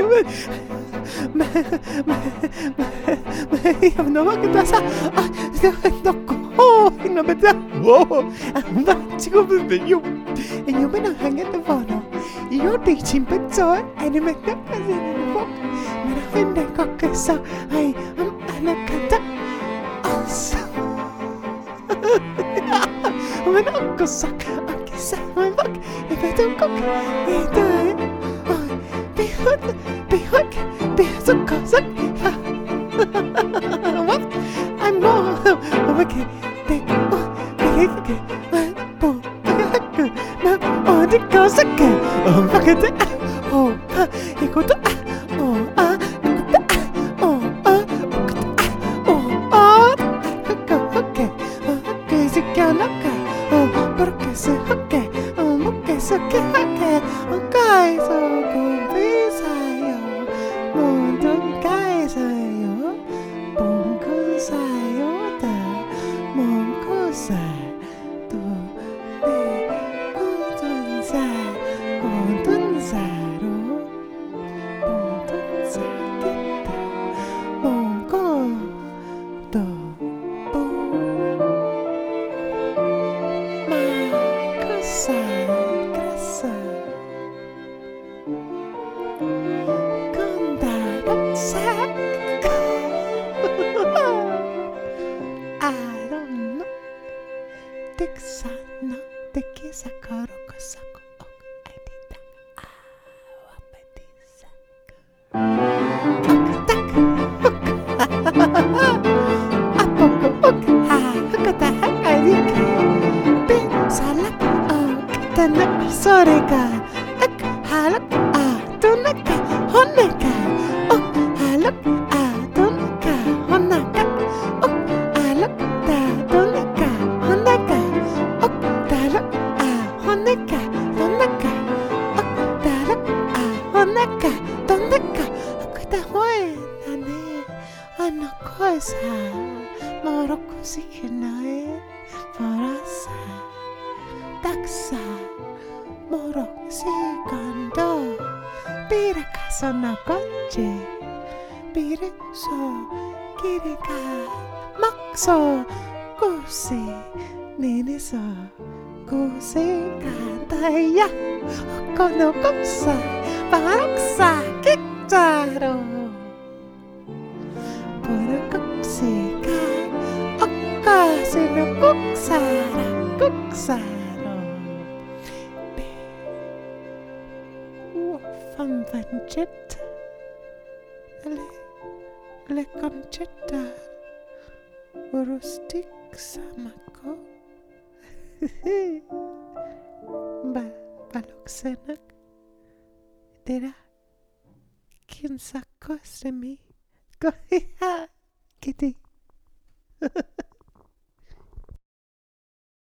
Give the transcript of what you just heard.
ahora. 너무 끝나서 넣고 이놈에다 와 지금은 요 이놈은 항해도 번호 이거 대신 뱉어 아니면 나빠지는 거 나라 혼내 거기서 아이 하나 갔다 어 behåll, behåll, kosak, what? I'm not, okay, det, oh, på, men, oh, det kosak, oh, vad är det, mungku soreka. Ak, halak, ah, tunaka, honeka. Ok, halak, ah, tunaka, honaka. Ok, halak, ta, tunaka, honaka. Ok, talak, ah, honeka, honaka. Ok, talak, ah, honeka, tunaka. Ok, ta, hoen, ane. una cosa, moro così che noi forasa, taxa, moro si cantò, pira casa na coche, pira so, kirika, maxo, così, nini so, così canta ya, con cosa, paraxa, kiktaro. Uofan vancetta Le Le concetta Urustik samako Ba Baloksenak Dera Kinsako semi Go Kitty